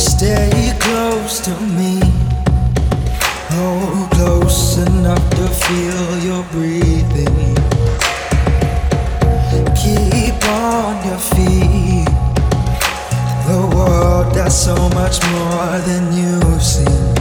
Stay close to me. Oh, close enough to feel your breathing. Keep on your feet. The world has so much more than you've seen.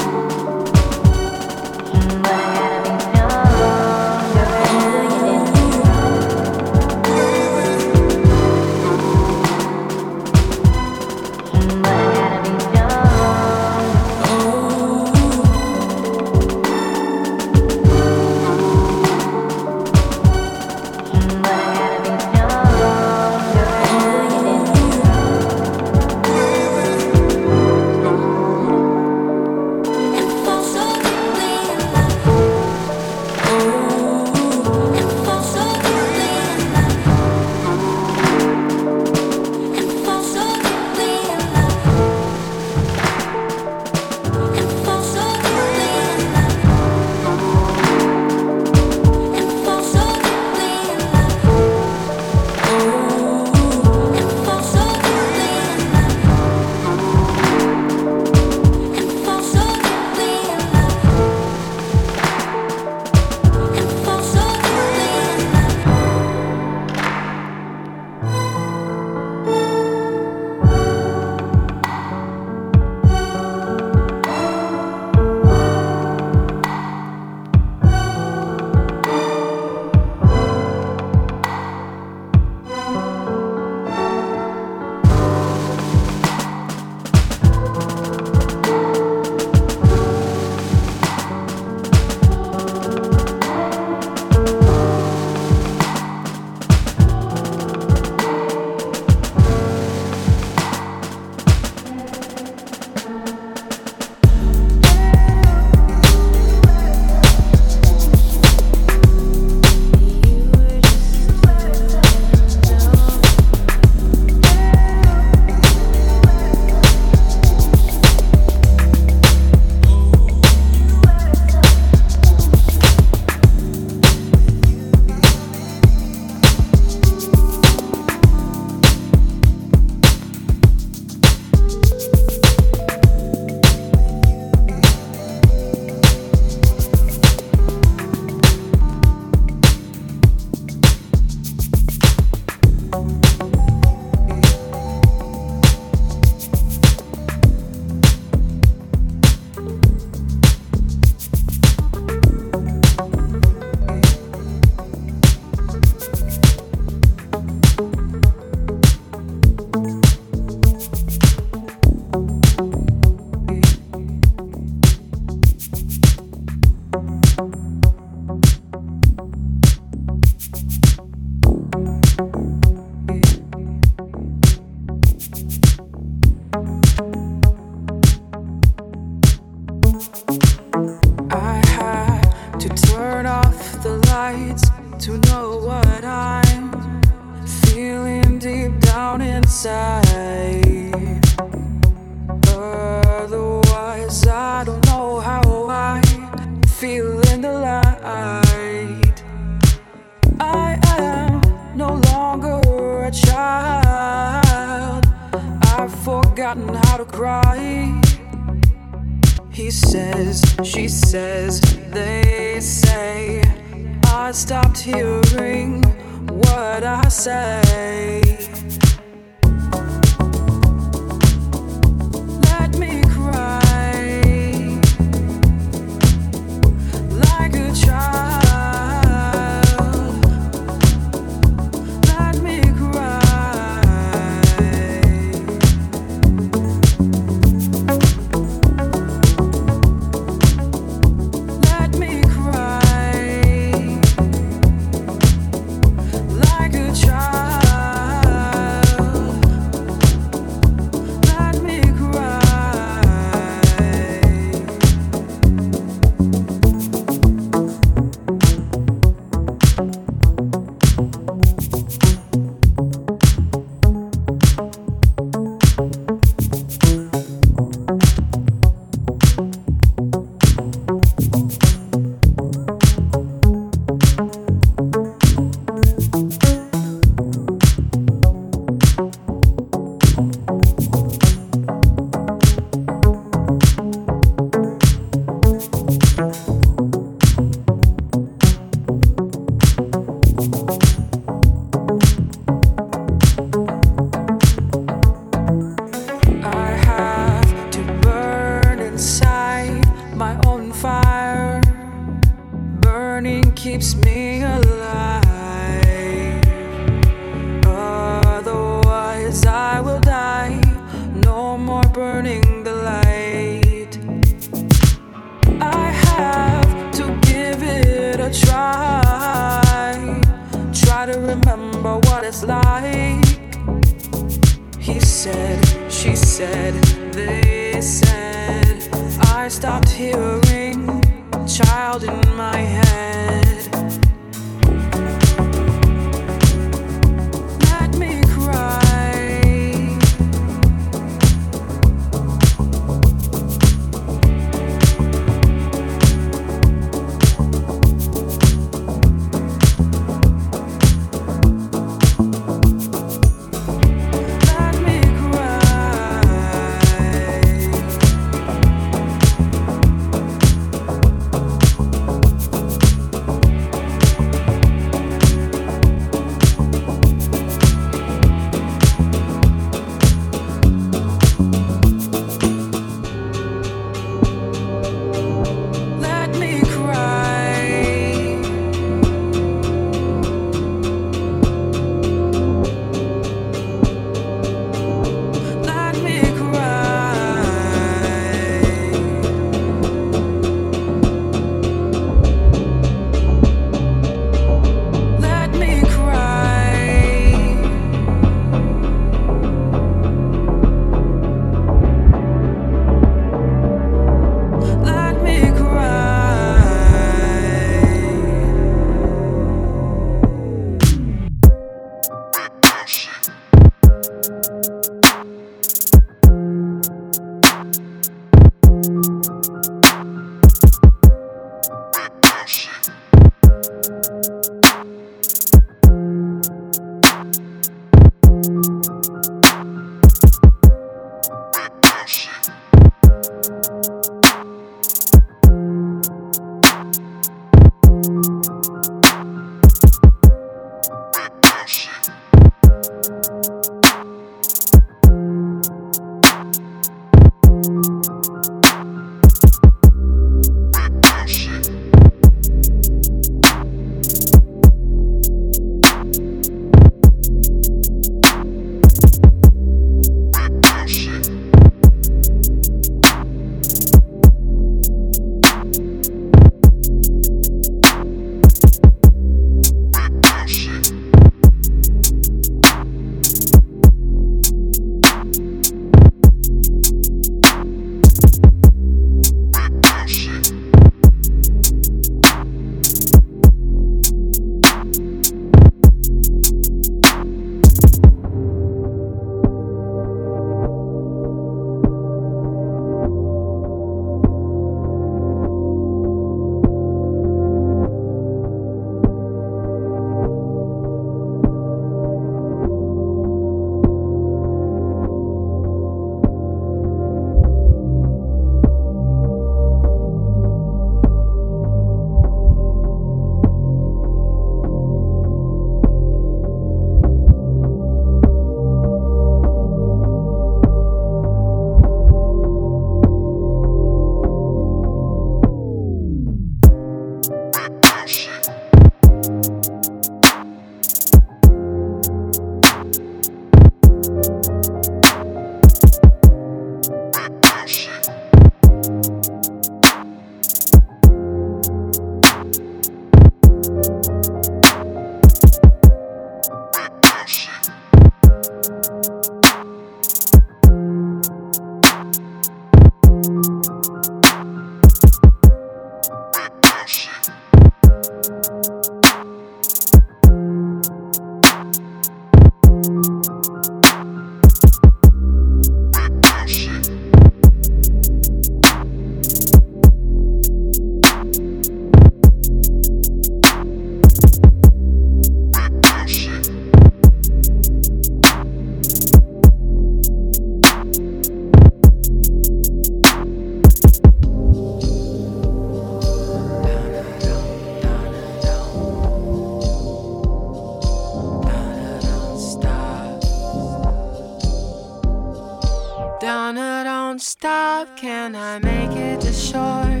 Donna, don't stop. Can I make it to shore?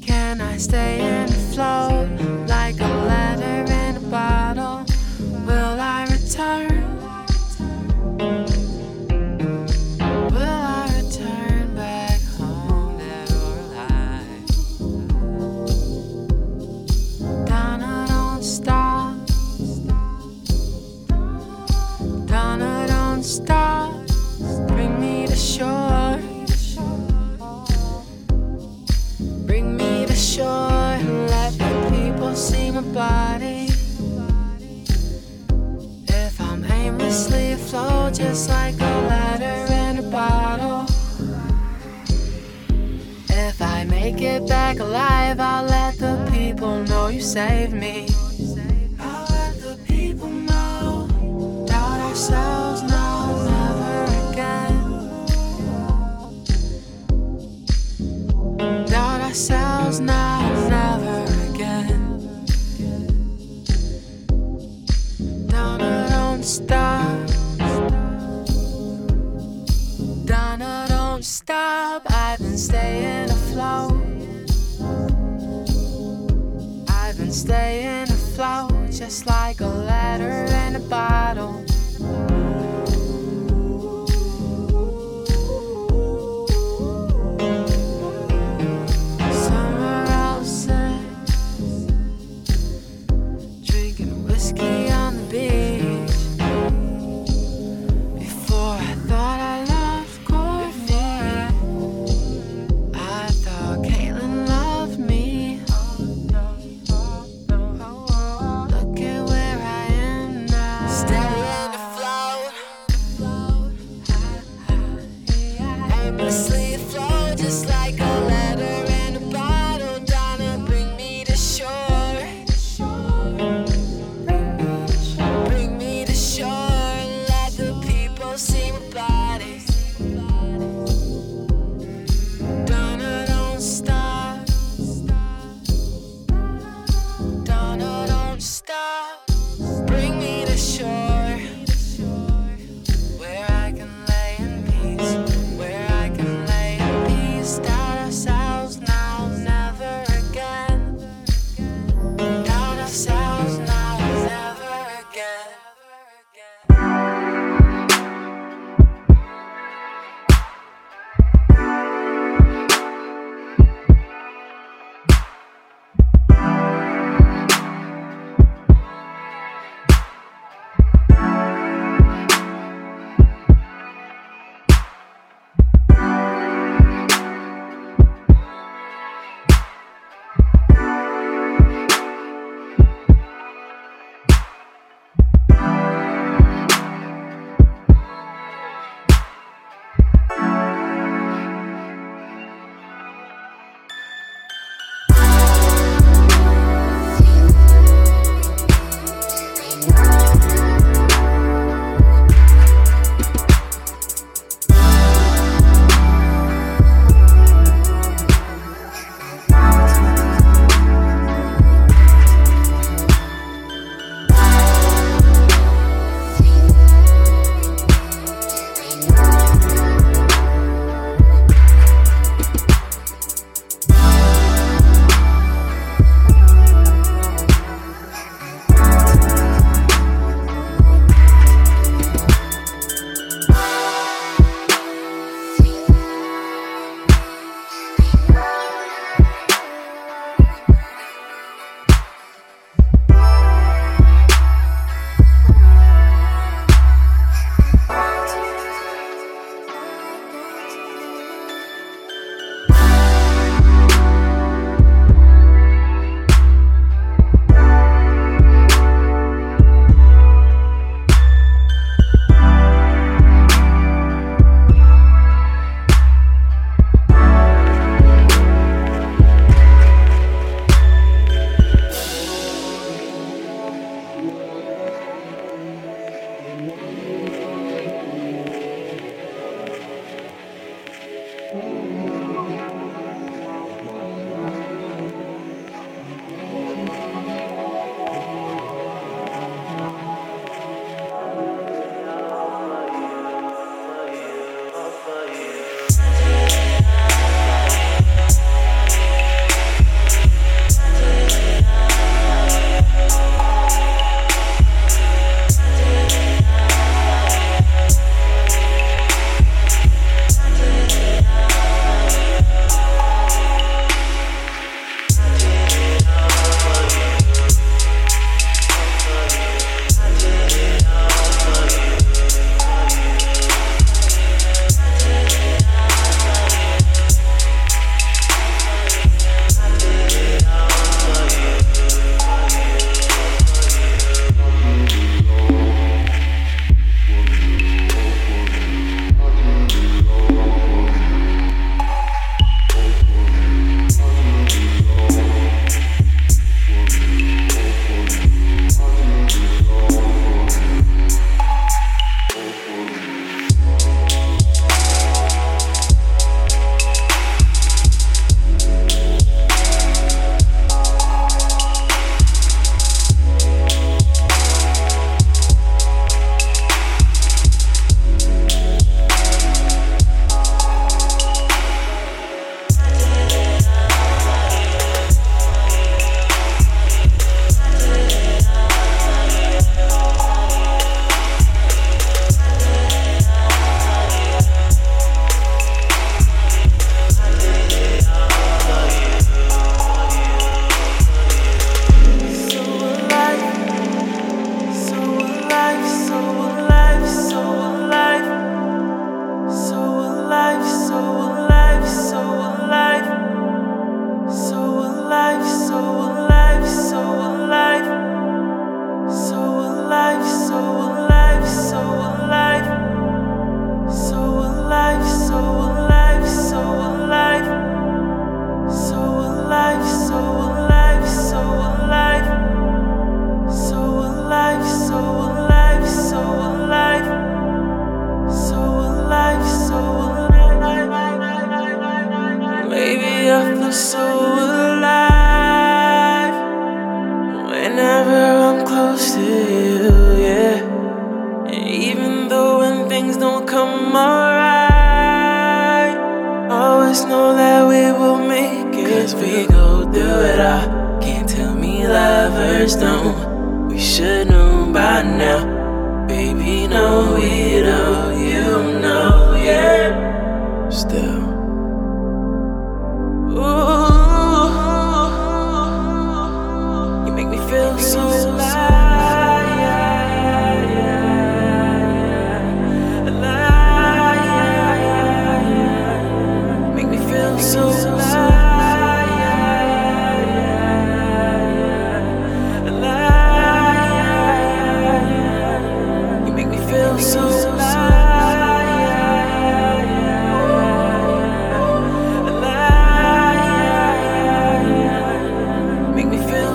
Can I stay in the flow like a letter in a box? just like a ladder and a bottle. If I make it back alive, I'll let the people know you saved me. staying afloat. I've been staying afloat just like a letter in a bottle.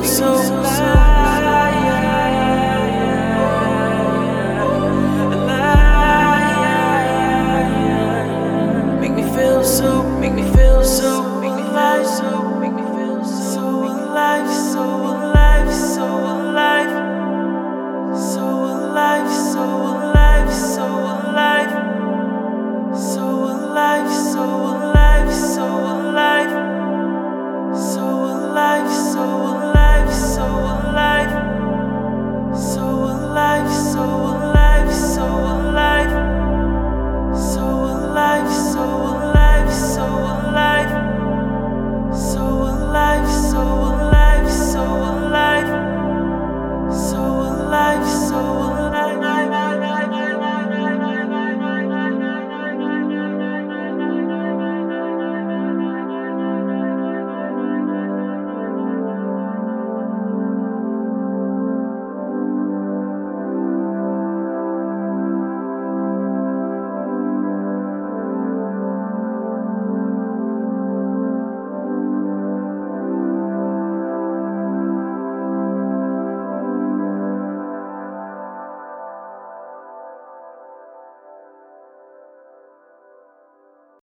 So